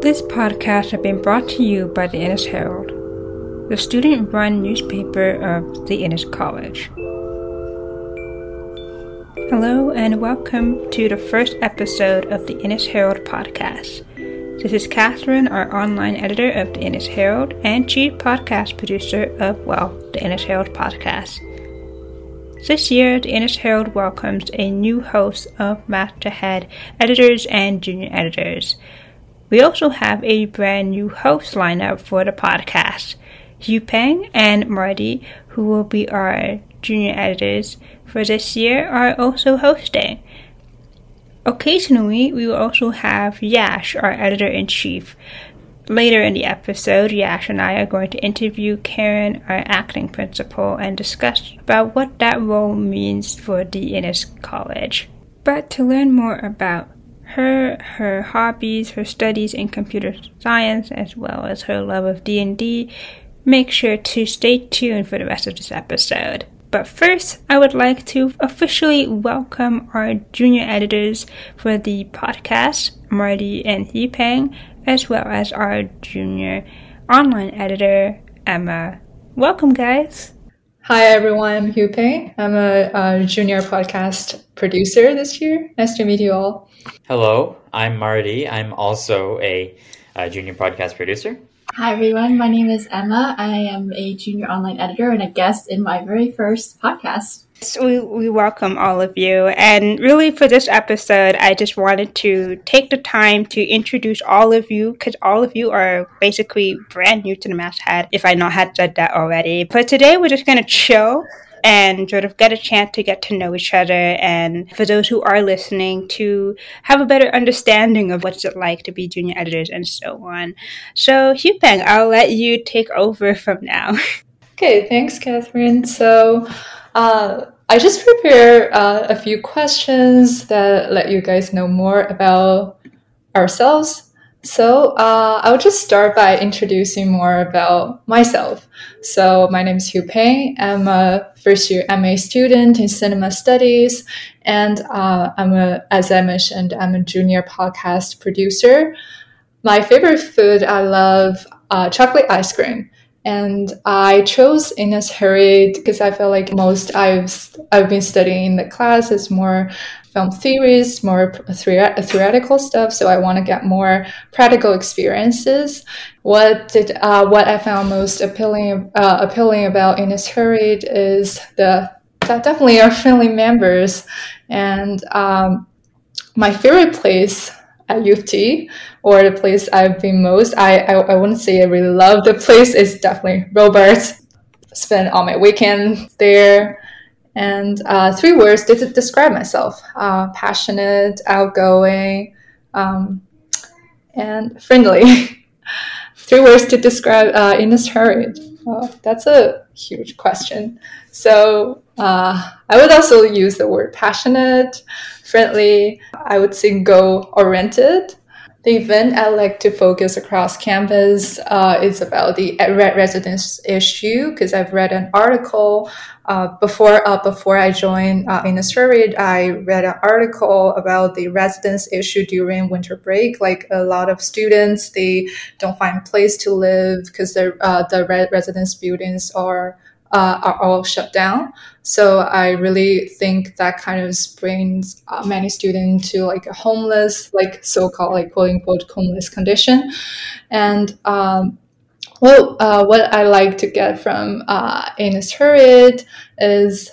This podcast has been brought to you by the Innis Herald, the student run newspaper of the Innis College. Hello, and welcome to the first episode of the Innis Herald podcast. This is Catherine, our online editor of the Innis Herald and chief podcast producer of, well, the Innis Herald podcast. This year, the Innis Herald welcomes a new host of masthead editors and junior editors. We also have a brand new host lineup for the podcast. Huipeng and Marty, who will be our junior editors for this year, are also hosting. Occasionally, we will also have Yash, our editor in chief. Later in the episode, Yash and I are going to interview Karen, our acting principal, and discuss about what that role means for the Innis College. But to learn more about her, her hobbies, her studies in computer science, as well as her love of D&D, make sure to stay tuned for the rest of this episode. But first, I would like to officially welcome our junior editors for the podcast, Marty and Huipeng, as well as our junior online editor, Emma. Welcome, guys. Hi, everyone. I'm Yu Pei. I'm a, a, junior podcast producer this year. Nice to meet you all. Hello, I'm Marty. I'm also a, a junior podcast producer. Hi, everyone. My name is Emma. I am a junior online editor and a guest in my very first podcast. So we, we welcome all of you. And really, for this episode, I just wanted to take the time to introduce all of you because all of you are basically brand new to the masthead, if I not had said that already. But today, we're just going to chill and sort of get a chance to get to know each other and for those who are listening to have a better understanding of what's it like to be junior editors and so on. So Peng, I'll let you take over from now. Okay, thanks, Catherine. So uh, I just prepare uh, a few questions that let you guys know more about ourselves so uh, I'll just start by introducing more about myself. So my name is Yu Pei. I'm a first year MA student in cinema studies, and uh, I'm a, as I mentioned, I'm a junior podcast producer. My favorite food, I love uh, chocolate ice cream. And I chose Innis Herald because I feel like most I've I've been studying in the class is more film theories, more theoretical stuff. So I want to get more practical experiences. What did uh, what I found most appealing uh, appealing about Innis Herald is the that definitely our friendly members, and um, my favorite place at U of T or the place I've been most. I, I I wouldn't say I really love the place. It's definitely Robarts. Spend all my weekend there and uh, three words to describe myself uh, passionate, outgoing, um, and friendly. three words to describe uh, Innis Herald. Well, that's a huge question. So uh, I would also use the word passionate, friendly. I would say goal oriented. The event I like to focus across campus uh, is about the red residence issue because I've read an article uh, before uh, before I joined uh, Innis Herald, I read an article about the residence issue during winter break. Like a lot of students, they don't find place to live because the uh, the re- residence buildings are uh, are all shut down. So I really think that kind of brings uh, many students to like a homeless, like so-called like quote unquote homeless condition, and um, well, uh, what I like to get from uh, Innis Herald is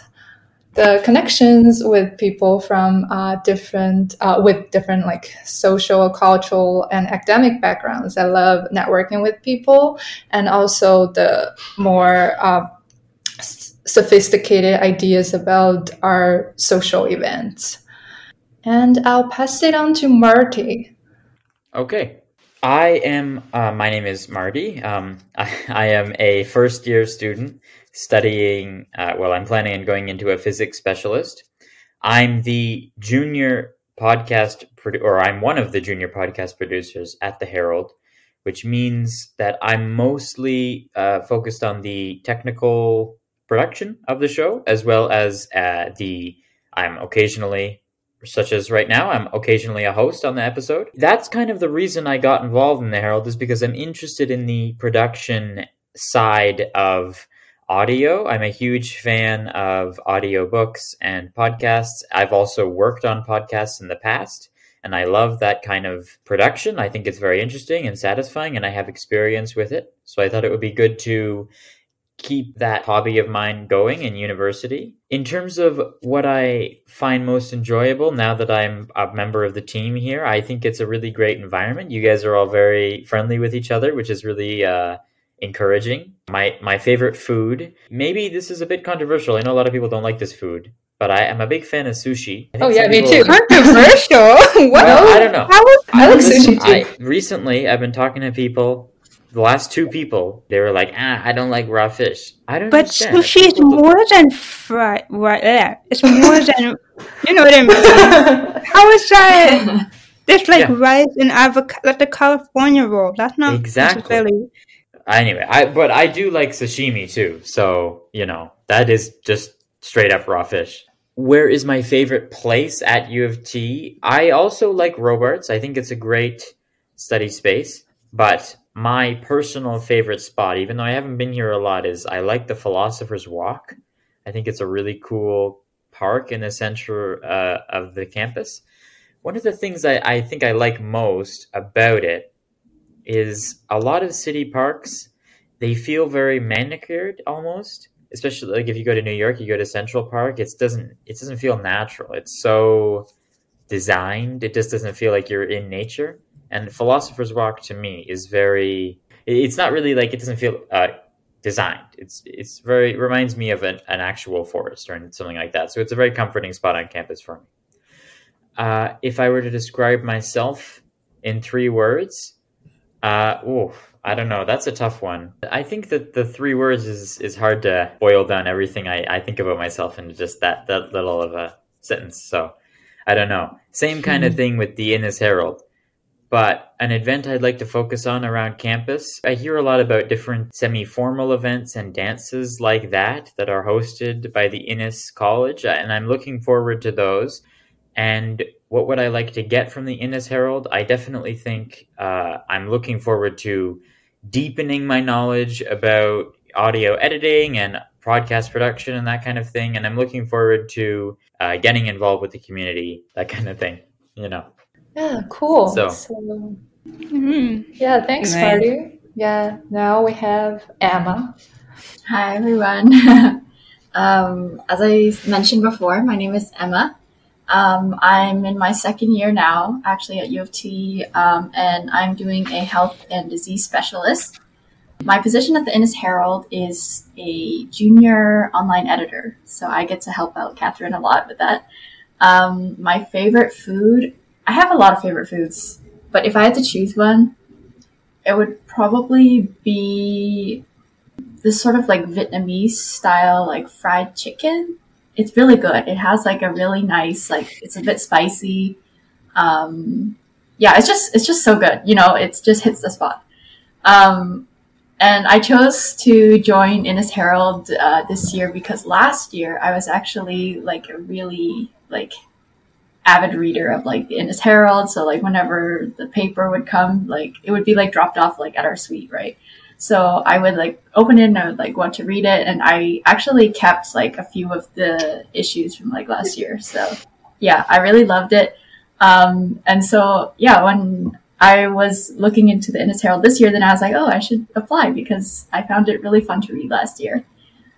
the connections with people from uh, different, uh, with different like social, cultural, and academic backgrounds. I love networking with people, and also the more uh, sophisticated ideas about our social events. And I'll pass it on to Marty. Okay. I am, uh, my name is Marty. Um, I, I, am a first year student studying, uh, well, I'm planning on going into a physics specialist. I'm the junior podcast, produ- or I'm one of the junior podcast producers at the Herald, which means that I'm mostly uh, focused on the technical production of the show, as well as uh, the, I'm occasionally such as right now, I'm occasionally a host on the episode. That's kind of the reason I got involved in the Herald is because I'm interested in the production side of audio. I'm a huge fan of audiobooks and podcasts. I've also worked on podcasts in the past and I love that kind of production. I think it's very interesting and satisfying and I have experience with it. So I thought it would be good to keep that hobby of mine going in university. In terms of what I find most enjoyable now that I'm a member of the team here, I think it's a really great environment. You guys are all very friendly with each other, which is really uh, encouraging. My my favorite food, maybe this is a bit controversial. I know a lot of people don't like this food, but I am a big fan of sushi. Oh yeah, me too. Controversial. what? Well, I don't know. How I like sushi too. I, recently, I've been talking to people. The last two people, they were like, "Ah, I don't like raw fish." I don't. But understand. sushi is more than fried. Right there. It's more than. You know what I mean? How is that? There's like Yeah. rice and avocado, like the California roll. That's not Exactly. necessarily. Anyway, I but I do like sashimi too. So you know that is just straight up raw fish. Where is my favorite place at U of T? I also like Robarts. I think it's a great study space. But my personal favorite spot, even though I haven't been here a lot, is I like the Philosopher's Walk. I think it's a really cool park in the center uh, of the campus. One of the things I, I think I like most about it is a lot of city parks they feel very manicured almost especially like if you go to new york you go to central park it doesn't it doesn't feel natural it's so designed it just doesn't feel like you're in nature and philosopher's walk to me is very. It's not really like it doesn't feel uh, designed it's it's very reminds me of an, an actual forest or something like that so it's a very comforting spot on campus for me uh, if i were to describe myself in three words uh, ooh, I don't know. That's a tough one. I think that the three words is is hard to boil down everything I, I think about myself into just that that little of a sentence. So I don't know. Same kind of thing with the Innis Herald. But an event I'd like to focus on around campus, I hear a lot about different semi formal events and dances like that that are hosted by the Innis College, and I'm looking forward to those. And what would I like to get from the Innis Herald? I definitely think uh, I'm looking forward to deepening my knowledge about audio editing and podcast production and that kind of thing. And I'm looking forward to uh, getting involved with the community, that kind of thing, you know. Yeah, cool. So- Mhm. yeah, thanks, Nice. Marty. Yeah, now we have Emma. Hi, everyone. um, as I mentioned before, my name is Emma. Um, I'm in my second year now, actually at U of T, um, and I'm doing a health and disease specialist. My position at the Innis Herald is a junior online editor, so I get to help out Catherine a lot with that. Um, my favorite food, I have a lot of favorite foods, but if I had to choose one, it would probably be this sort of like Vietnamese style like fried chicken. It's really good. It has like a really nice like it's a bit spicy. Um, yeah, it's just it's just so good. You know, it just hits the spot. Um, and I chose to join Innis Herald uh, this year because last year I was actually like a really like avid reader of like the Innis Herald. So like whenever the paper would come, like it would be like dropped off like at our suite, right? So I would like open it and I would like want to read it. And I actually kept like a few of the issues from like last year. So yeah, I really loved it. Um, and so yeah, when I was looking into the Innis Herald this year, then I was like, oh, I should apply because I found it really fun to read last year.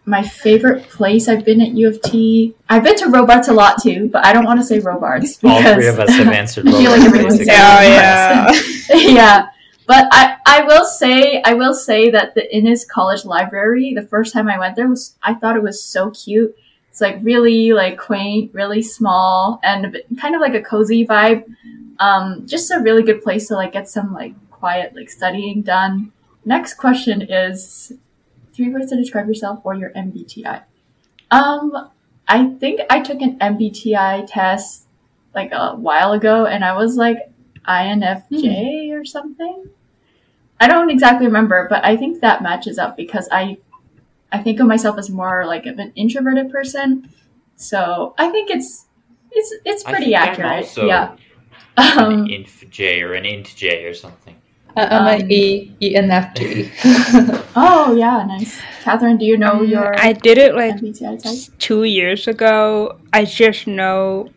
My favorite place I've been at U of T, I've been to Robarts a lot too, but I don't want to say Robarts because All three of us have answered I feel like Robarts, everyone's basically. Oh, yeah. yeah. But I, I will say I will say that the Innis College Library, the first time I went there was I thought it was so cute. It's like really like quaint, really small, and a bit, kind of like a cozy vibe. Um, just a really good place to like get some like quiet like studying done. Next question is three words to describe yourself or your MBTI. Um, I think I took an MBTI test like a while ago, and I was like INFJ or something. I don't exactly remember, but I think that matches up because I I think of myself as more like of an introverted person. So I think it's It's it's I pretty accurate. Yeah. an Um, J or an int J or something. Uh, I'm Um, an E ENFP. oh yeah, nice. Catherine, do you know Mm, your I did it like MBTI type? two years ago. I just know.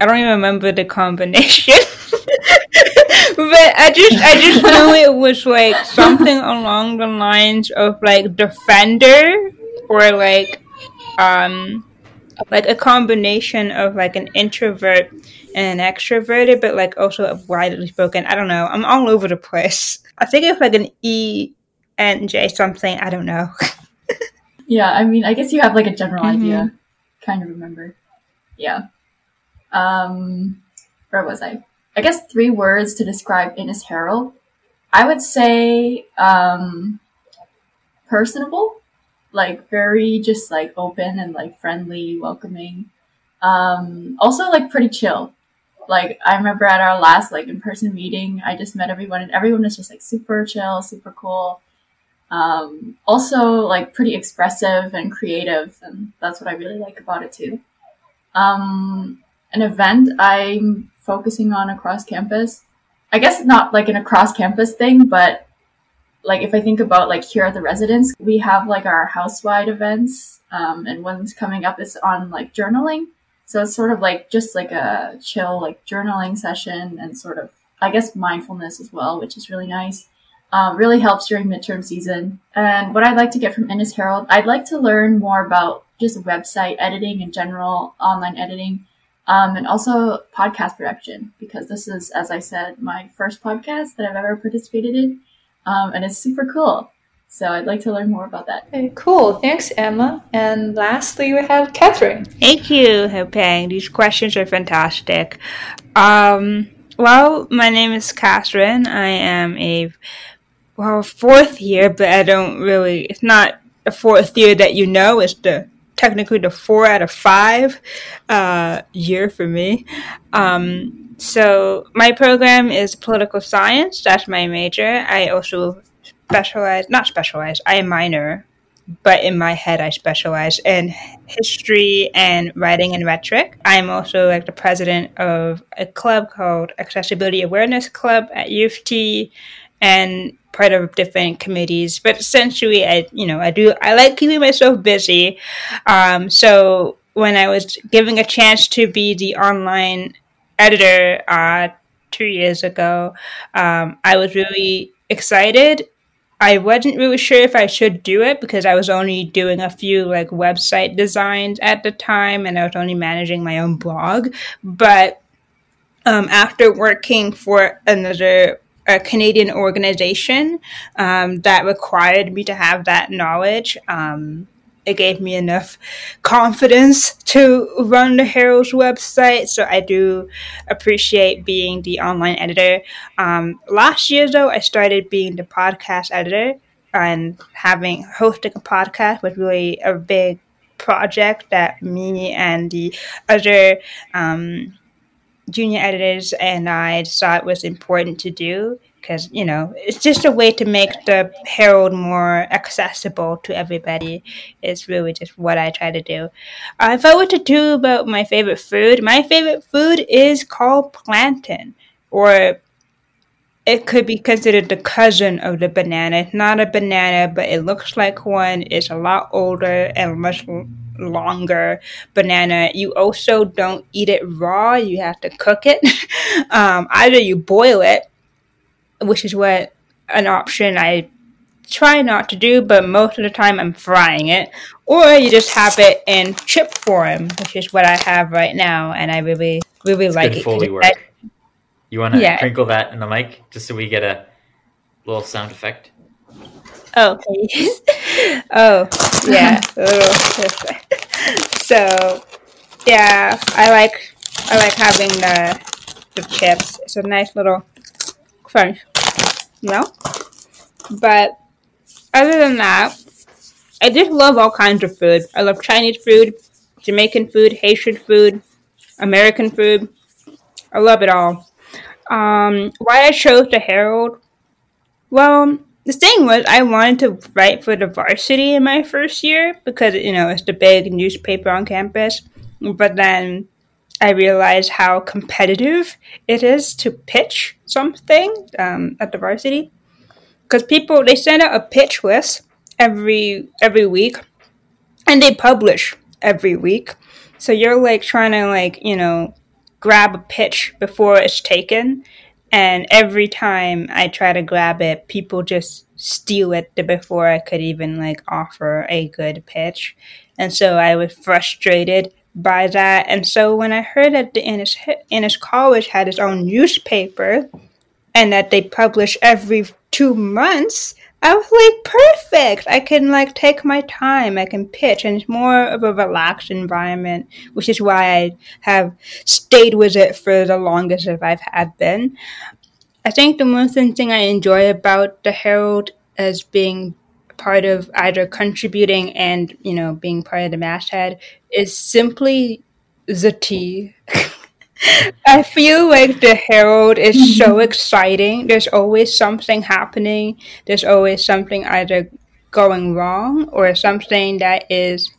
I don't even remember the combination. but I just I just knew it was like something along the lines of like defender or like um like a combination of like an introvert and an extroverted but like also widely spoken. I don't know. I'm all over the place. I think it's like an E N J something. I don't know. Yeah, I mean, I guess you have like a general Mhm. idea. Kind of remember. Yeah. Um, where was I? I guess three words to describe Innis Herald. I would say um, personable, like very just like open and like friendly, welcoming. Um, also like pretty chill. Like I remember at our last like in person meeting, I just met everyone and everyone was just like super chill, super cool. Um, also like pretty expressive and creative and that's what i really like about it too. Um, an event i'm focusing on across campus i guess not like an across campus thing but like if i think about like here at the residence we have like our house-wide events um, and one's coming up is on like journaling so it's sort of like just like a chill like journaling session and sort of i guess mindfulness as well which is really nice um, really helps during midterm season. And what I'd like to get from Innis Herald, I'd like to learn more about just website editing in general, online editing, um, and also podcast production, because this is, as I said, my first podcast that I've ever participated in, um, and it's super cool. So I'd like to learn more about that. Okay, cool. Thanks, Emma. And lastly, we have Catherine. Thank you, Huipeng. These questions are fantastic. Um, well, my name is Catherine. I am a well fourth year, but I don't really. It's not a fourth year that you know. It's the technically the four out of five uh, year for me. Um, so my program is political science. That's my major. I also specialize, not specialize. I am minor but in my head I specialize in history and writing and rhetoric. I'm also like the president of a club called Accessibility Awareness Club at U of T and part of different committees. But essentially I you know, I do I like keeping myself busy. Um, so when I was given a chance to be the online editor uh, two years ago, um, I was really excited I wasn't really sure if I should do it because I was only doing a few like website designs at the time and I was only managing my own blog. But um, after working for another a Canadian organization um, that required me to have that knowledge, um, it gave me enough confidence to run the Herald's website. So I do appreciate being the online editor. Um, last year, though, I started being the podcast editor and having hosting a podcast was really a big project that me and the other um, junior editors and I thought was important to do because you know it's just a way to make the herald more accessible to everybody it's really just what i try to do. Uh, if i were to do about my favorite food my favorite food is called plantain or it could be considered the cousin of the banana. It's not a banana but it looks like one. It's a lot older and much longer banana. You also don't eat it raw. You have to cook it. Um, either you boil it which is what an option I try not to do, but most of the time I'm frying it. Or you just have it in chip form, which is what I have right now, and I really, really It's like good it. Foley I- work. You want to Yeah. crinkle that in the mic just so we get a little sound effect? Oh, please. oh, yeah. so, yeah, I like I like having the the chips. It's a nice little you know. But other than that, I just love all kinds of food. I love Chinese food, Jamaican food, Haitian food, American food. I love it all. Um, why I chose the Herald? Well, the thing was, I wanted to write for the varsity in my first year because you know it's the big newspaper on campus. But then I realized how competitive it is to pitch something um, at the varsity. Because people they send out a pitch list every every week, and they publish every week. So you're like trying to like you know grab a pitch before it's taken, and every time I try to grab it, people just steal it before I could even like offer a good pitch. And so I was frustrated by that. And so when I heard that the Innis, College had its own newspaper and that they publish every two months, I was like, perfect. I can like take my time. I can pitch, and it's more of a relaxed environment, which is why I have stayed with it for the longest if I've had been. I think the most thing I enjoy about the Herald as being part of either contributing and you know being part of the masthead is simply the tea. I feel like the Herald is so mm-hmm. exciting. There's always something happening. There's always something either going wrong or something that is,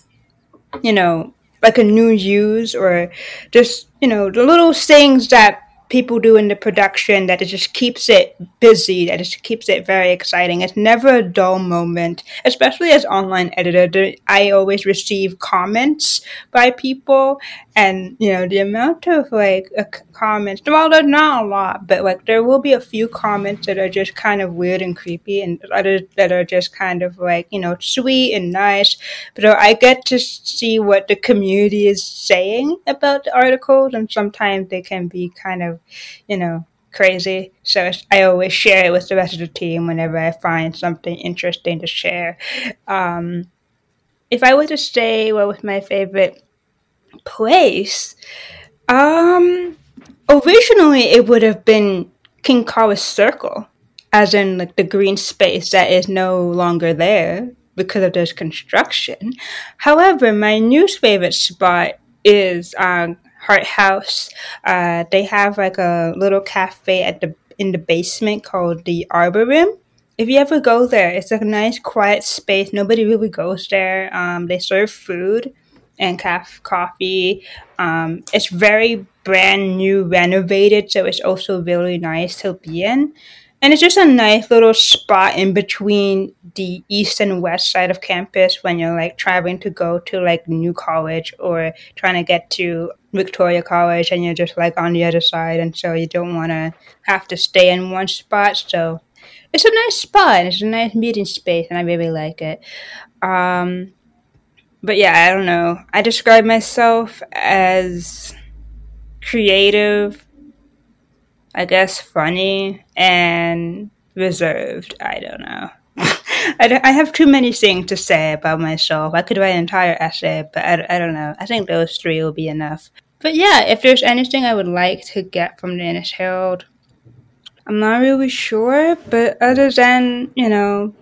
you know, like a new use or just, you know, the little things that people do in the production that it just keeps it busy, that it just keeps it very exciting. It's never a dull moment, especially as online editor. I always receive comments by people, and you know the amount of like uh, comments. Well, there's not a lot, but like there will be a few comments that are just kind of weird and creepy, and others that are just kind of like you know sweet and nice. But I get to see what the community is saying about the articles, and sometimes they can be kind of you know, crazy. So I always share it with the rest of the team whenever I find something interesting to share. Um, if I were to say what was my favorite place, um, originally it would have been King's College Circle, as in like the green space that is no longer there because of this construction. However, my new favorite spot is uh, Hart House. Uh, they have like a little cafe at the in the basement called the Arbor Room. If you ever go there, it's a nice quiet space. Nobody really goes there. Um, they serve food and caf- coffee. Um, it's very brand new, renovated, so it's also really nice to be in. And it's just a nice little spot in between the east and west side of campus when you're like traveling to go to like New College or trying to get to Victoria College and you're just like on the other side. And so you don't want to have to stay in one spot. So it's a nice spot. It's a nice meeting space and I really like it. Um, but yeah, I don't know. I describe myself as creative I guess, funny and reserved. I don't know. I, I have too many things to say about myself. I could write an entire essay, but I, I don't know. I think those three will be enough. But yeah, if there's anything I would like to get from the Innis Herald, I'm not really sure. But other than, you know,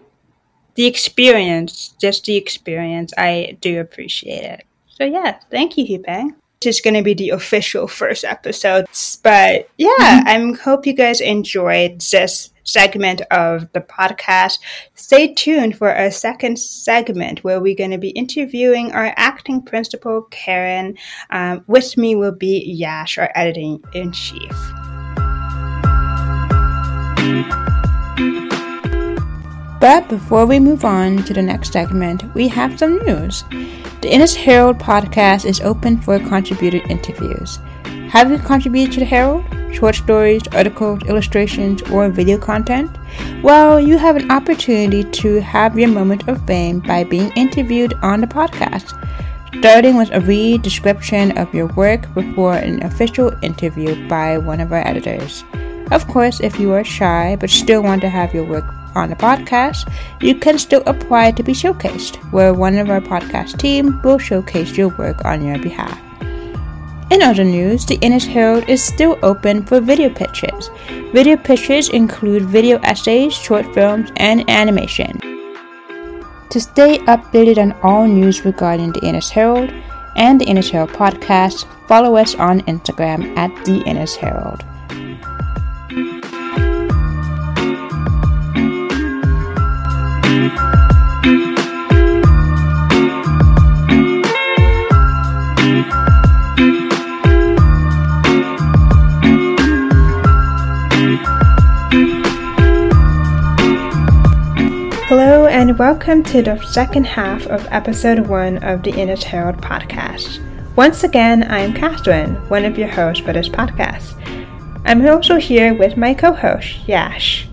the experience, just the experience, I do appreciate it. So yeah, thank you, Huipeng is going to be the official first episode. But yeah, mm-hmm. I hope you guys enjoyed this segment of the podcast. Stay tuned for a second segment where we're going to be interviewing our acting principal, Karen. Um, with me will be Yash, our editing in chief. But before we move on to the next segment, we have some news. The Innis Herald podcast is open for contributed interviews. Have you contributed to the Herald? Short stories, articles, illustrations, or video content? Well, you have an opportunity to have your moment of fame by being interviewed on the podcast, starting with a read description of your work before an official interview by one of our editors. Of course, if you are shy but still want to have your work on the podcast, you can still apply to be showcased, where one of our podcast team will showcase your work on your behalf. In other news, the Innis Herald is still open for video pitches. Video pitches include video essays, short films, and animation. To stay updated on all news regarding the Innis Herald and the Innis Herald podcast, follow us on Instagram at the Innis Herald. Welcome to the second half of episode one of the Innis Herald podcast. Once again, I'm Catherine, one of your hosts for this podcast. I'm also here with my co host, Yash.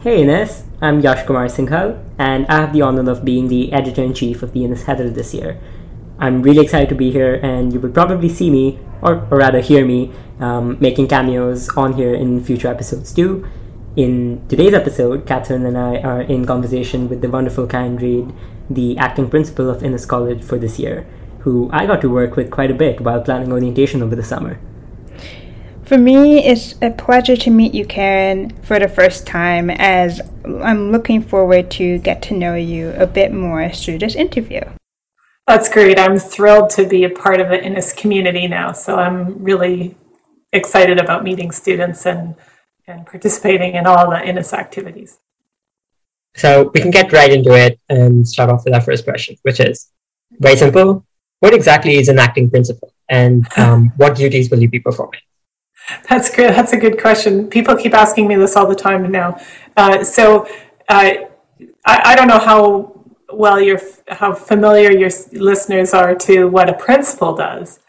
Hey Innis, I'm Yash Kumar Singhal, and I have the honor of being the editor in chief of the Innis Herald this year. I'm really excited to be here, and you will probably see me, or, or rather hear me, um, making cameos on here in future episodes too. In today's episode, Catherine and I are in conversation with the wonderful Karen Reid, the acting principal of Innis College for this year, who I got to work with quite a bit while planning orientation over the summer. For me, it's a pleasure to meet you, Karen, for the first time, as I'm looking forward to get to know you a bit more through this interview. That's great. I'm thrilled to be a part of the Innis community now. So I'm really excited about meeting students and and participating in all the Innis activities. So we can get right into it and start off with our first question, which is very simple. What exactly is an acting principal and um, what duties will you be performing? That's good. That's a good question. People keep asking me this all the time now. Uh, so uh, I, I don't know how well you're how familiar your listeners are to what a principal does,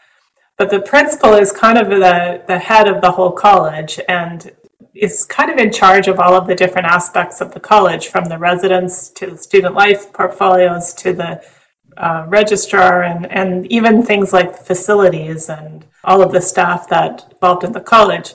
but the principal is kind of the the head of the whole college and is kind of in charge of all of the different aspects of the college, from the residence to the student life portfolios to the uh, registrar and, and even things like facilities and all of the staff that involved in the college.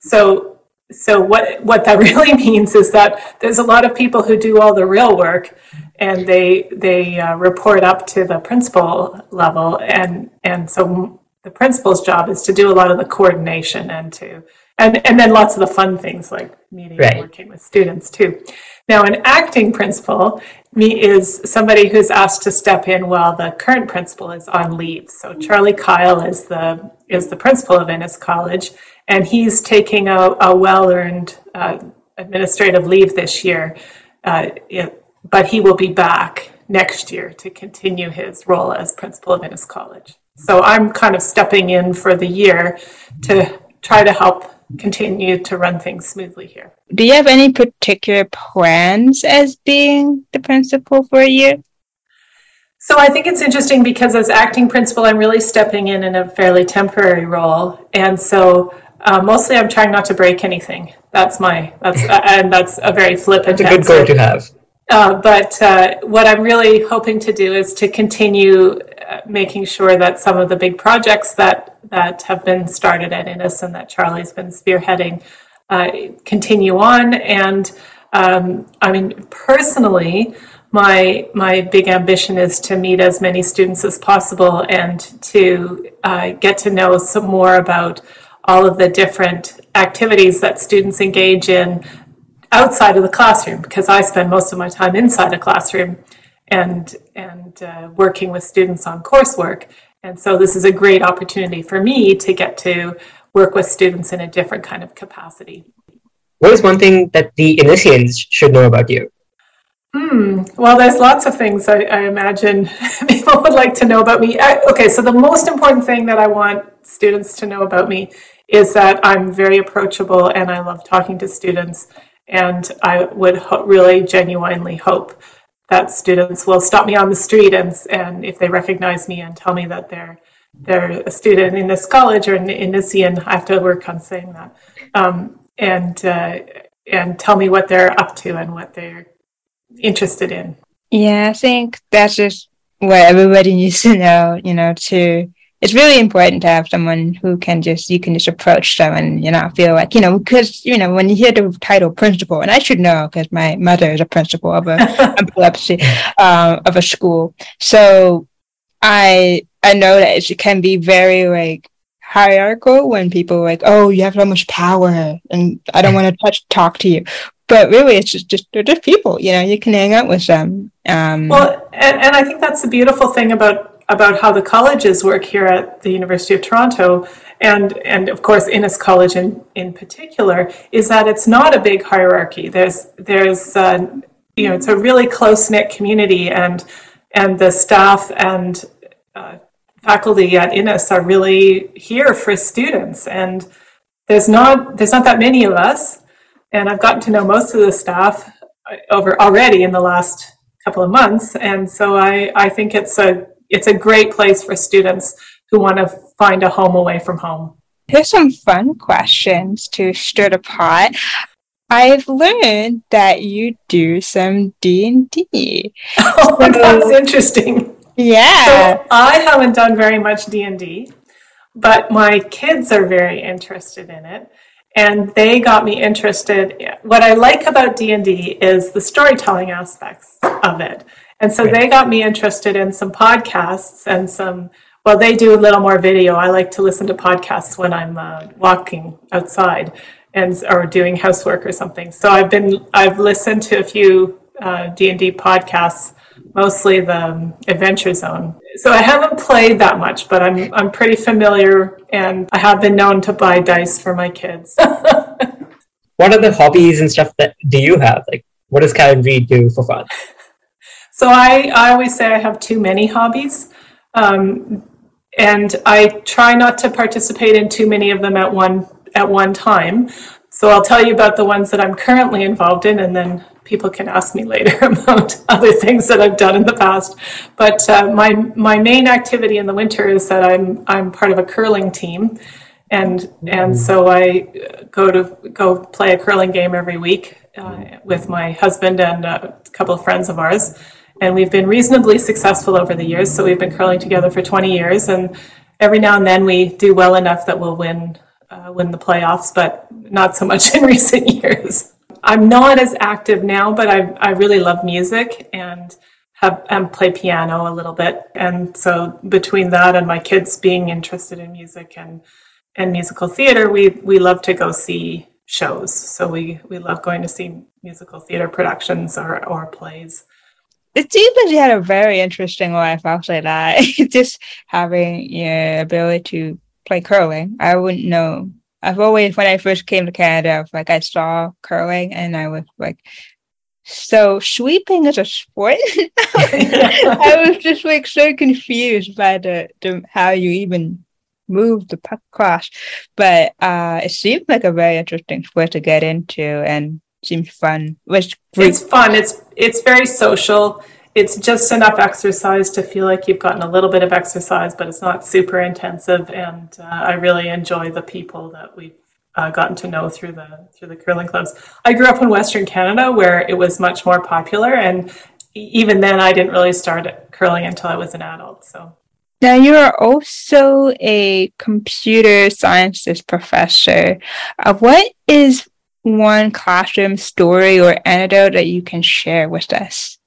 So so what what that really means is that there's a lot of people who do all the real work and they they uh, report up to the principal level and and so the principal's job is to do a lot of the coordination and to and, and then lots of the fun things like meeting right. and working with students too. Now, an acting principal me is somebody who's asked to step in while the current principal is on leave. So Charlie Keil is the is the principal of Innis College, and he's taking a, a well-earned uh, administrative leave this year, uh, it, but he will be back next year to continue his role as principal of Innis College. So I'm kind of stepping in for the year to try to help continue to run things smoothly here. Do you have any particular plans as being the principal for a year? So I think it's interesting because as acting principal, I'm really stepping in in a fairly temporary role, and so uh, mostly I'm trying not to break anything. That's my that's uh, and that's a very flippant. That's a good goal to have. Uh, but uh, what I'm really hoping to do is to continue making sure that some of the big projects that that have been started at Innis and that Charlie's been spearheading uh, continue on. And um, I mean, personally, my my big ambition is to meet as many students as possible and to uh, get to know some more about all of the different activities that students engage in outside of the classroom because I spend most of my time inside a classroom and and uh, working with students on coursework. And so this is a great opportunity for me to get to work with students in a different kind of capacity. What is one thing that the initiates should know about you? Hmm. Well, there's lots of things I, I imagine people would like to know about me. I, okay, so the most important thing that I want students to know about me is that I'm very approachable and I love talking to students and I would ho- really genuinely hope that students will stop me on the street and, and if they recognize me and tell me that they're they're a student in this college or in Innisian, I have to work on saying that, um, and uh, and tell me what they're up to and what they're interested in. Yeah, I think that's just what everybody needs to know. You know, to it's really important to have someone who can just you can just approach them and you know feel like you know because you know when you hear the title principal and I should know because my mother is a principal of a epilepsy um, of a school. So I I know that it can be very like hierarchical when people like oh you have so much power and I don't want to touch talk to you. But really it's just, just they're just people you know you can hang out with them um, well and, and I think that's the beautiful thing about about how the colleges work here at the University of Toronto, and and of course Innis College in in particular, is that it's not a big hierarchy. There's there's uh, you know it's a really close knit community, and and the staff and uh, faculty at Innis are really here for students, and there's not there's not that many of us, and I've gotten to know most of the staff over already in the last couple of months, and so I I think it's a it's a great place for students who want to find a home away from home. Here's some fun questions to stir the pot. I've learned that you do some D and D. Oh, that's interesting. Yeah. So I haven't done very much D and D, but my kids are very interested in it, and they got me interested. What I like about D and D is the storytelling aspects of it, and so they got me interested in some podcasts and some well, they do a little more video. I like to listen to podcasts when I'm uh, walking outside and or doing housework or something. So I've been I've listened to a few uh, D and D podcasts, mostly the um, Adventure Zone. So I haven't played that much, but I'm I'm pretty familiar, and I have been known to buy dice for my kids. what are the hobbies and stuff that do you have? Like, what does Karen Reid do for fun? So I, I always say I have too many hobbies. Um, and I try not to participate in too many of them at one at one time. So I'll tell you about the ones that I'm currently involved in, and then people can ask me later about other things that I've done in the past. But uh, my my main activity in the winter is that I'm I'm part of a curling team, and and so I go to go play a curling game every week uh, with my husband and a couple of friends of ours and we've been reasonably successful over the years. So we've been curling together for 20 years, and every now and then we do well enough that we'll win uh, win the playoffs, but not so much in recent years. I'm not as active now, but I I really love music and have and play piano a little bit, and so between that and my kids being interested in music and and musical theater, we we love to go see shows. So we we love going to see musical theater productions or or plays it seems like you had a very interesting life. I'll say that. Just having your ability to play curling. I wouldn't know. I've always, when I first came to Canada, like I saw curling and I was like, so sweeping is a sport. I was just like so confused by the, the how you even move the puck across. But uh, it seemed like a very interesting sport to get into and seems fun. Which it's fun. It's it's very social. It's just enough exercise to feel like you've gotten a little bit of exercise, but it's not super intensive. And uh, I really enjoy the people that we've uh, gotten to know through the through the curling clubs. I grew up in Western Canada where it was much more popular, and even then, I didn't really start curling until I was an adult. So. Now, you are also a computer sciences professor. Uh, what is one classroom story or anecdote that you can share with us?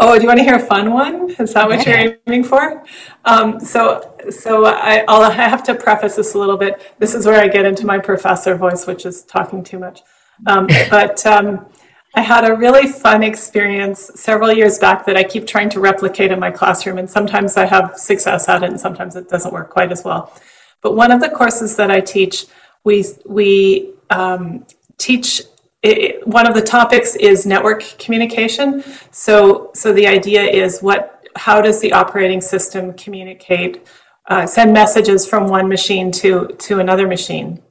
Oh, do you want to hear a fun one? Is that what yeah. you're aiming for? Um, so, so I, I'll I have to preface this a little bit. This is where I get into my professor voice, which is talking too much. Um, but um, I had a really fun experience several years back that I keep trying to replicate in my classroom, and sometimes I have success at it, and sometimes it doesn't work quite as well. But one of the courses that I teach, we we um, teach it, one of the topics is network communication. So, so the idea is what, how does the operating system communicate, uh, send messages from one machine to to another machine?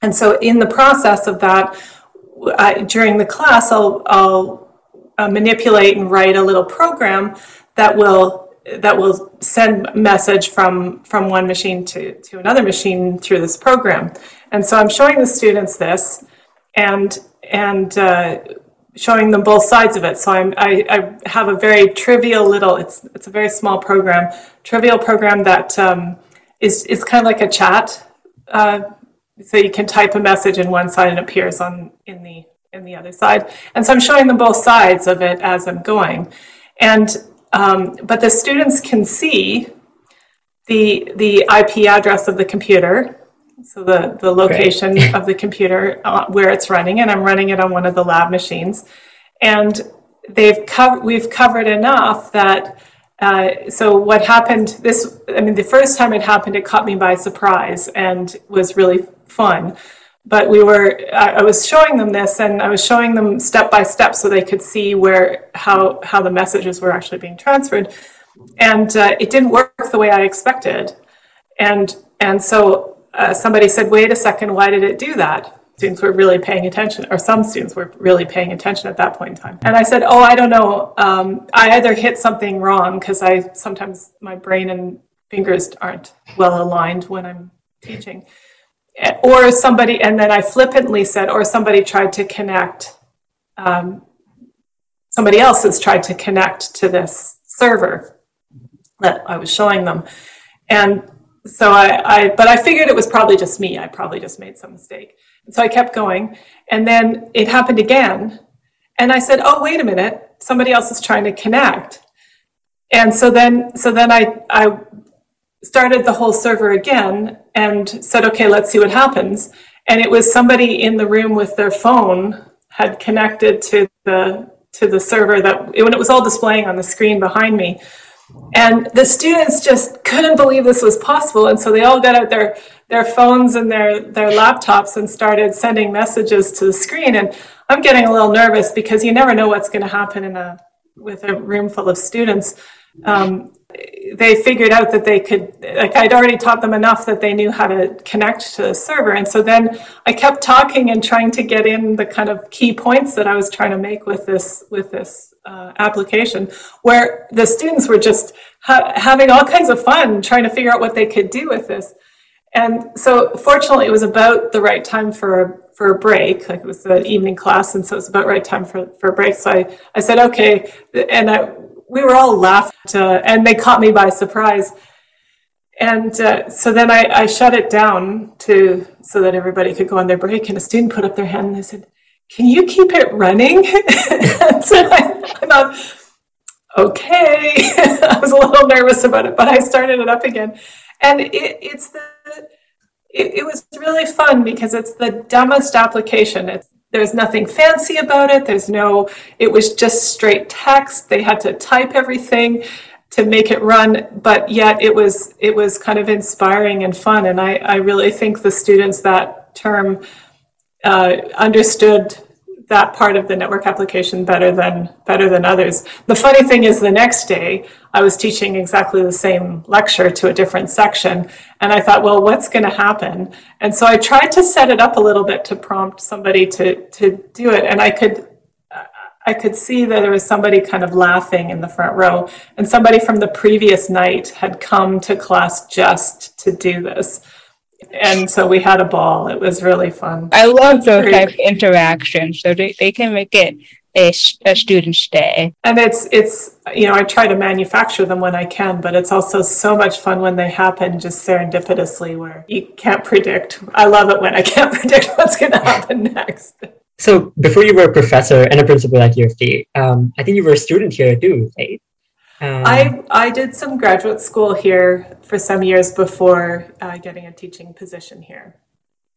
And so, in the process of that, uh, during the class, I'll, I'll uh, manipulate and write a little program that will that will send message from from one machine to to another machine through this program. And so, I'm showing the students this and and uh, showing them both sides of it. So I'm, I, I, have a very trivial little. It's it's a very small program, trivial program that um, is is kind of like a chat. Uh, so you can type a message in one side and it appears on in the in the other side. And so I'm showing them both sides of it as I'm going, and um, but the students can see the the IP address of the computer so the, the location okay. of the computer uh, where it's running, and I'm running it on one of the lab machines. And they've co- we've covered enough that uh, so what happened this i mean the first time it happened it caught me by surprise and was really fun but we were I, I was showing them this and i was showing them step by step so they could see where how how the messages were actually being transferred and uh, it didn't work the way i expected and and so uh, somebody said, wait a second, why did it do that? students were really paying attention, or some students were really paying attention at that point in time. And I said, "Oh, I don't know. Um, I either hit something wrong because I sometimes my brain and fingers aren't well aligned when I'm teaching, or somebody." And then I flippantly said, "Or somebody tried to connect." Um, somebody else has tried to connect to this server that I was showing them, and so I, I, but I figured it was probably just me. I probably just made some mistake. And so I kept going. And then it happened again. And I said, oh, wait a minute. Somebody else is trying to connect. And so then, so then I, I started the whole server again and said, okay, let's see what happens. And it was somebody in the room with their phone had connected to the, to the server that, when it was all displaying on the screen behind me. And the students just couldn't believe this was possible. And so they all got out their, their phones and their, their laptops and started sending messages to the screen. And I'm getting a little nervous because you never know what's going to happen in a, with a room full of students. Um, they figured out that they could, like I'd already taught them enough that they knew how to connect to the server. And so then I kept talking and trying to get in the kind of key points that I was trying to make with this, with this uh, application where the students were just ha- having all kinds of fun trying to figure out what they could do with this. And so, fortunately, it was about the right time for for a break. Like it was the evening class, and so it was about right time for for a break. So I I said okay, and I, we were all laughed, uh, and they caught me by surprise. And uh, so then I, I shut it down to so that everybody could go on their break. And a student put up their hand and they said, can you keep it running? so I, I thought, okay. I was a little nervous about it, but I started it up again. And it, it's the, it, it, was really fun because it's the dumbest application. It's, there's nothing fancy about it. There's no, it was just straight text. They had to type everything to make it run, but yet it was, it was kind of inspiring and fun. And I, I really think the students that term uh, understood that part of the network application better than better than others. The funny thing is, the next day I was teaching exactly the same lecture to a different section, and I thought, well, what's going to happen? And so I tried to set it up a little bit to prompt somebody to to do it, and I could. I could see that there was somebody kind of laughing in the front row, and somebody from the previous night had come to class just to do this and so we had a ball. It was really fun. I love those type of interactions, so they, they can make it a, a student's day. And it's it's you know I try to manufacture them when I can, but it's also so much fun when they happen just serendipitously, where you can't predict. I love it when I can't predict what's going to happen next. So before you were a professor and a principal at U of T, um, I think you were a student here too, right? Um, I I did some graduate school here for some years before uh, getting a teaching position here.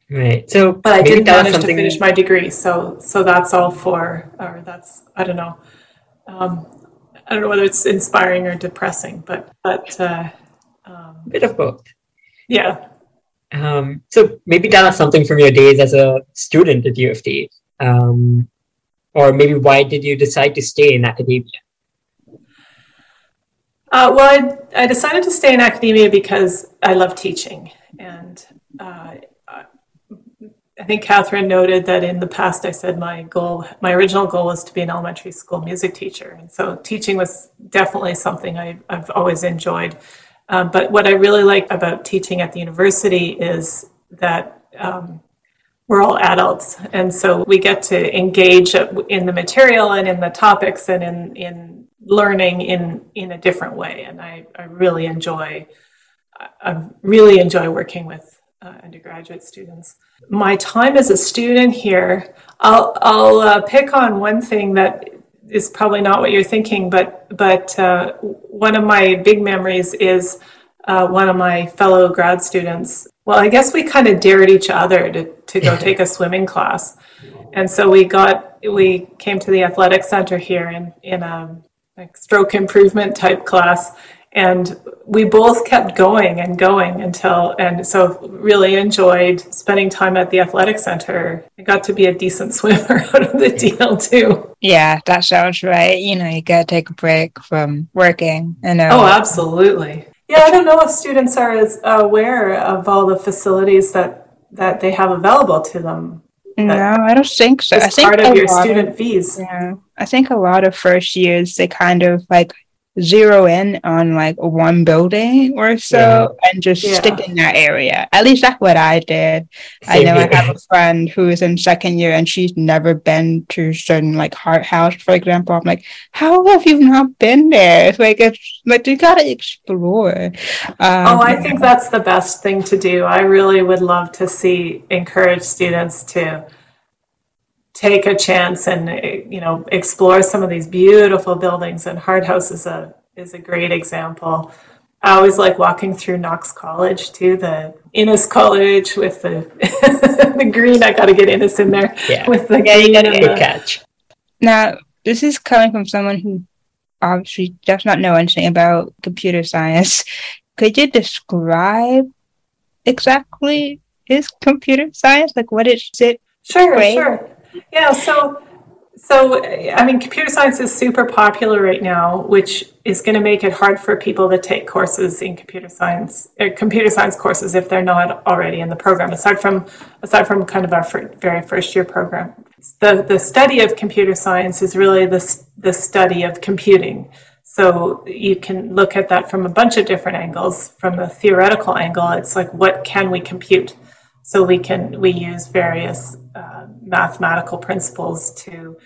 Right. So, but I did manage something... to finish my degree. So so that's all for, or that's I don't know. Um, I don't know whether it's inspiring or depressing, but but uh, um, bit of both. Yeah. Um, so maybe tell us something from your days as a student at U of T, um, or maybe why did you decide to stay in academia? Uh, well, I, I, decided to stay in academia because I love teaching. And uh, I think Catherine noted that in the past I said my goal, my original goal was to be an elementary school music teacher. And so teaching was definitely something I, have always enjoyed. Um, but what I really like about teaching at the university is that um, we're all adults. And so we get to engage in the material and in the topics and in, in learning in in a different way. And i, I really enjoy i really enjoy working with uh, undergraduate students. My time as a student here i'll i'll uh, pick on one thing that is probably not what you're thinking but but uh, one of my big memories is uh, one of my fellow grad students. Well i guess we kind of dared each other to, to go take a swimming class. And so we got we came to the athletic center here in in a like stroke improvement type class. And we both kept going and going until and so really enjoyed spending time at the athletic center. I got to be a decent swimmer out of the deal too. Yeah that sounds right. You know you gotta take a break from working i know. Oh absolutely. Yeah i don't know if students are as aware of all the facilities that that they have available to them No, I don't think so. I think part of your lot student fees. Yeah, I think a lot of first years they kind of like zero in on like one building or so and just Yeah. stick in that area. At least that's what I did. I Same know I have a friend who is in second year and she's never been to certain like Hart House, for example. I'm like, how have you not been there? It's like it's like you gotta explore. Um, Oh, I think that's the best thing to do. I really would love to see encourage students to take a chance and eh, you know explore some of these beautiful buildings. And Hart House is a is a great example. I always like walking through Knox College too, the Innis College with the the green. I got to get Innis in there Yeah. with the Yeah, you green gotta Good the, catch. Now, this is coming from someone who obviously does not know anything about computer science. Could you describe exactly is computer science? Like, what is it? Sure, Right. sure. Yeah, so so I mean computer science is super popular right now, which is going to make it hard for people to take courses in computer science or computer science courses if they're not already in the program aside from aside from kind of our fir- very first year program. The the study of computer science is really the the study of computing. So you can look at that from a bunch of different angles. From a theoretical angle, it's like what can we compute? So we can we use various uh, mathematical principles to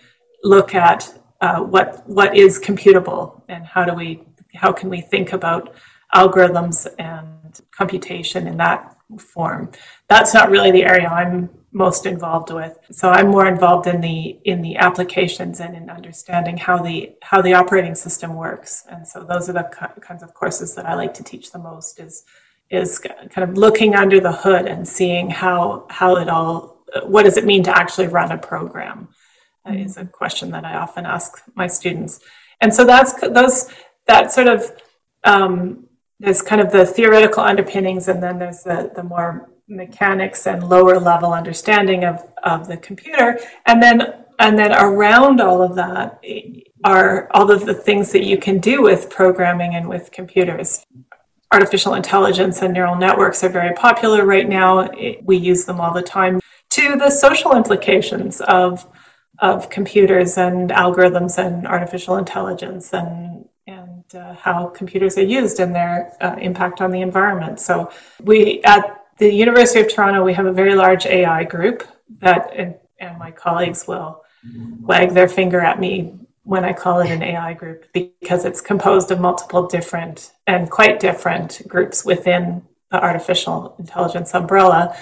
look at uh, what what is computable and how do we how can we think about algorithms and computation in that form. That's not really the area I'm most involved with. So I'm more involved in the in the applications and in understanding how the how the operating system works. And so those are the ki- kinds of courses that I like to teach the most is is kind of looking under the hood and seeing how how it all what does it mean to actually run a program That is a question that I often ask my students. And so that's those that sort of um, there's kind of the theoretical underpinnings, and then there's the the more mechanics and lower level understanding of of the computer, and then and then around all of that are all of the things that you can do with programming and with computers artificial intelligence and neural networks are very popular right now. It, we use them all the time. To the social implications of of computers and algorithms and artificial intelligence and and uh, how computers are used and their uh, impact on the environment. So we at the University of Toronto we have a very large AI group that and, and my colleagues will wag their finger at me when I call it an AI group because it's composed of multiple different and quite different groups within the artificial intelligence umbrella.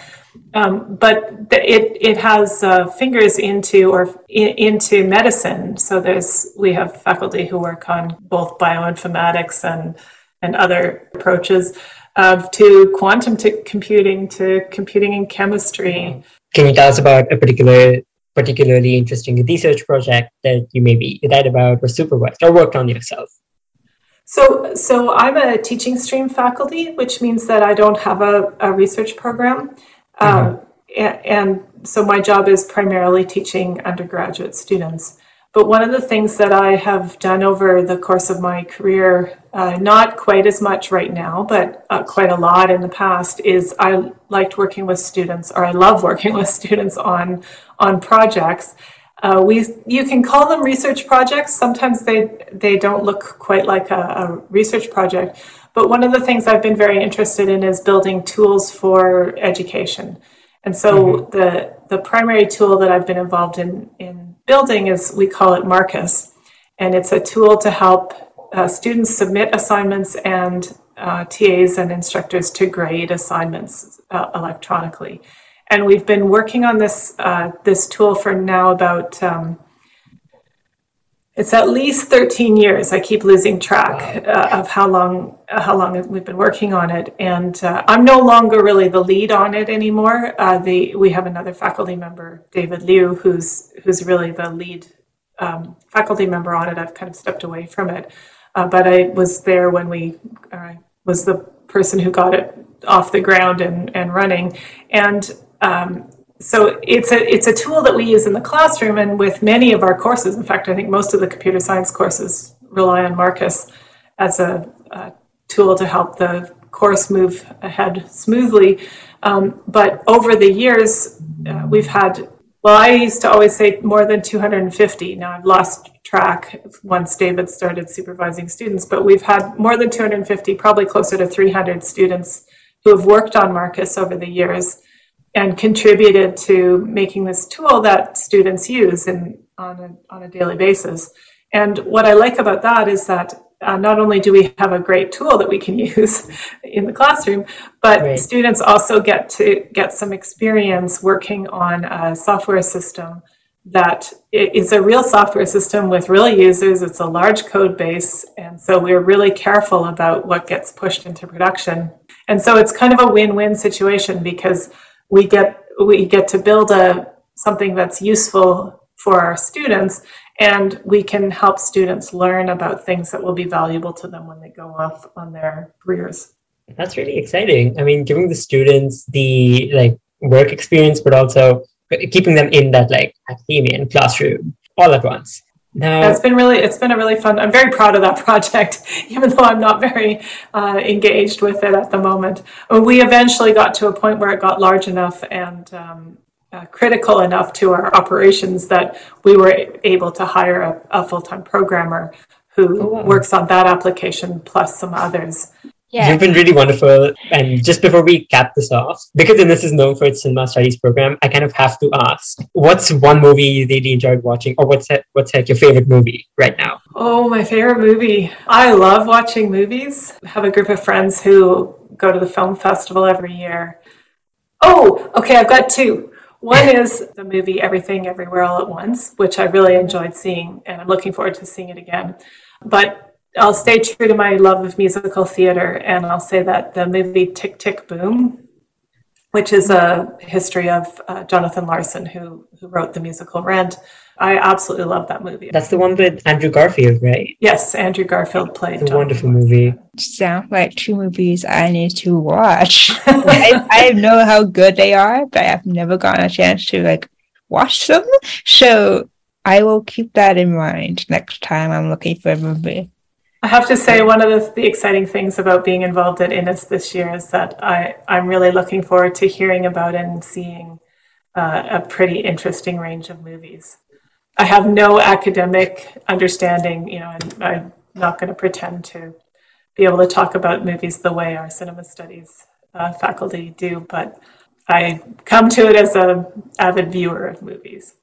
Um, but the, it it has uh, fingers into or in, into medicine. So there's we have faculty who work on both bioinformatics and and other approaches of to quantum to computing to computing in chemistry. Can you tell us about a particular, particularly interesting research project that you maybe read about or supervised or worked on yourself? So, so I'm a teaching stream faculty, which means that I don't have a, a research program. Um, and, and so my job is primarily teaching undergraduate students. But one of the things that I have done over the course of my career, uh, not quite as much right now, but uh, quite a lot in the past, is I liked working with students, or I love working with students on on projects. Uh, we you can call them research projects. Sometimes they they don't look quite like a, a research project. But one of the things I've been very interested in is building tools for education. And so the the primary tool that I've been involved in in building is we call it MarkUs, and it's a tool to help uh, students submit assignments and uh, TAs and instructors to grade assignments uh, electronically. And we've been working on this uh, this tool for now about um, it's at least 13 years. I keep losing track uh, of how long uh, how long we've been working on it, and uh, I'm no longer really the lead on it anymore. Uh, the we have another faculty member, David Liu, who's who's really the lead um, faculty member on it. I've kind of stepped away from it, uh, but I was there when we uh, was the person who got it off the ground and, and running, and um, so it's a it's a tool that we use in the classroom and with many of our courses. In fact, I think most of the computer science courses rely on MarkUs as a, a tool to help the course move ahead smoothly. Um, but over the years, uh, we've had well, I used to always say more than 250. Now I've lost track once David started supervising students, but we've had more than 250, probably closer to 300 students who have worked on MarkUs over the years and contributed to making this tool that students use in, on, a, on a daily basis. And what I like about that is that uh, not only do we have a great tool that we can use in the classroom, but right. students also get to get some experience working on a software system that is a real software system with real users. It's a large code base, and so we're really careful about what gets pushed into production. And so it's kind of a win-win situation because we get we get to build a something that's useful for our students and we can help students learn about things that will be valuable to them when they go off on their careers. That's really exciting. I mean giving the students the like work experience but also keeping them in that like academia and classroom all at once now it's been really it's been a really fun i'm very proud of that project even though i'm not very uh, engaged with it at the moment we eventually got to a point where it got large enough and um, uh, critical enough to our operations that we were able to hire a, a full-time programmer who oh, wow. works on that application plus some others. Yeah. You've been really wonderful. And just before we cap this off, because this is known for its cinema studies program, I kind of have to ask, what's one movie you really enjoyed watching, or what's what's like your favorite movie right now? Oh, my favorite movie. I love watching movies. I have a group of friends who go to the film festival every year. Oh, okay, I've got two. One is the movie Everything Everywhere All at Once, which I really enjoyed seeing, and I'm looking forward to seeing it again. But I'll stay true to my love of musical theater, and I'll say that the movie Tick Tick Boom, which is a history of uh, Jonathan Larson, who who wrote the musical Rent, I absolutely love that movie. That's the one with Andrew Garfield, right? Yes, Andrew Garfield played. It's a wonderful movie. Sound like two movies I need to watch. I, I know how good they are, but I've never gotten a chance to like watch them. So I will keep that in mind next time I'm looking for a movie. I have to say, one of the, the, exciting things about being involved at Innis this year is that I, I'm really looking forward to hearing about and seeing uh, a pretty interesting range of movies. I have no academic understanding, you know, and I'm not going to pretend to be able to talk about movies the way our cinema studies uh, faculty do, but I come to it as an avid viewer of movies.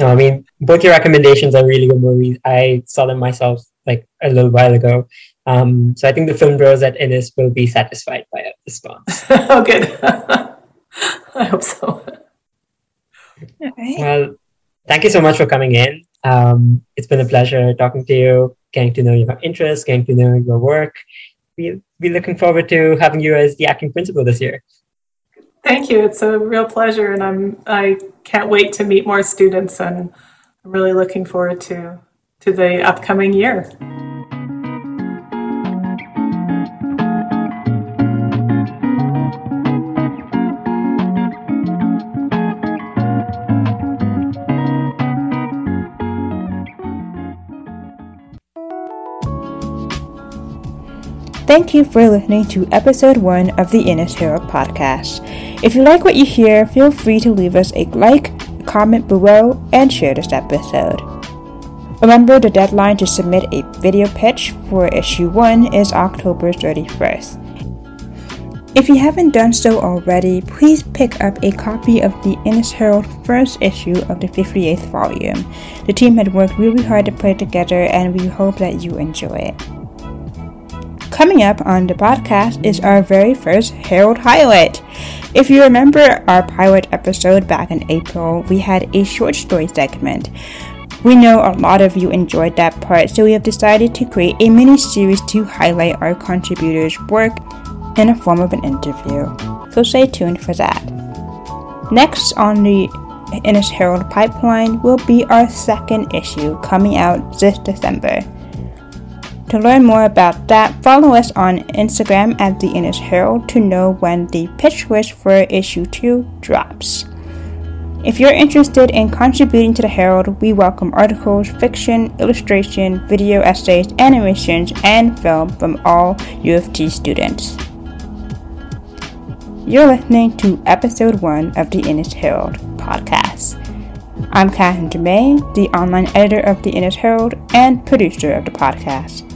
No, I mean, both your recommendations are really good movies. I saw them myself like a little while ago. Um, so I think the film bros at Innis will be satisfied by a response. oh, good. I hope so. Well, thank you so much for coming in. Um, it's been a pleasure talking to you, getting to know your interests, getting to know your work. We'll be looking forward to having you as the acting principal this year. Thank you. It's a real pleasure, and I'm I can't wait to meet more students, and I'm really looking forward to to the upcoming year. Thank you for listening to episode 1 of the Innis Herald podcast. If you like what you hear, feel free to leave us a like, comment below, and share this episode. Remember, the deadline to submit a video pitch for issue 1 is October 31st. If you haven't done so already, please pick up a copy of the Innis Herald first issue of the 58th volume. The team had worked really hard to put it together, and we hope that you enjoy it. Coming up on the podcast is our very first Herald highlight. If you remember our pilot episode back in April, we had a short story segment. We know a lot of you enjoyed that part, so we have decided to create a mini series to highlight our contributors' work in the form of an interview. So stay tuned for that. Next on the Innis Herald pipeline will be our second issue coming out this December. To learn more about that, follow us on Instagram at the Innis Herald to know when the pitch list for issue 2 drops. If you're interested in contributing to the Herald, we welcome articles, fiction, illustration, video essays, animations, and film from all U of T students. You're listening to episode 1 of the Innis Herald podcast. I'm Catherine Dumé, the online editor of the Innis Herald and producer of the podcast.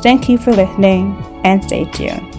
Thank you for listening and stay tuned.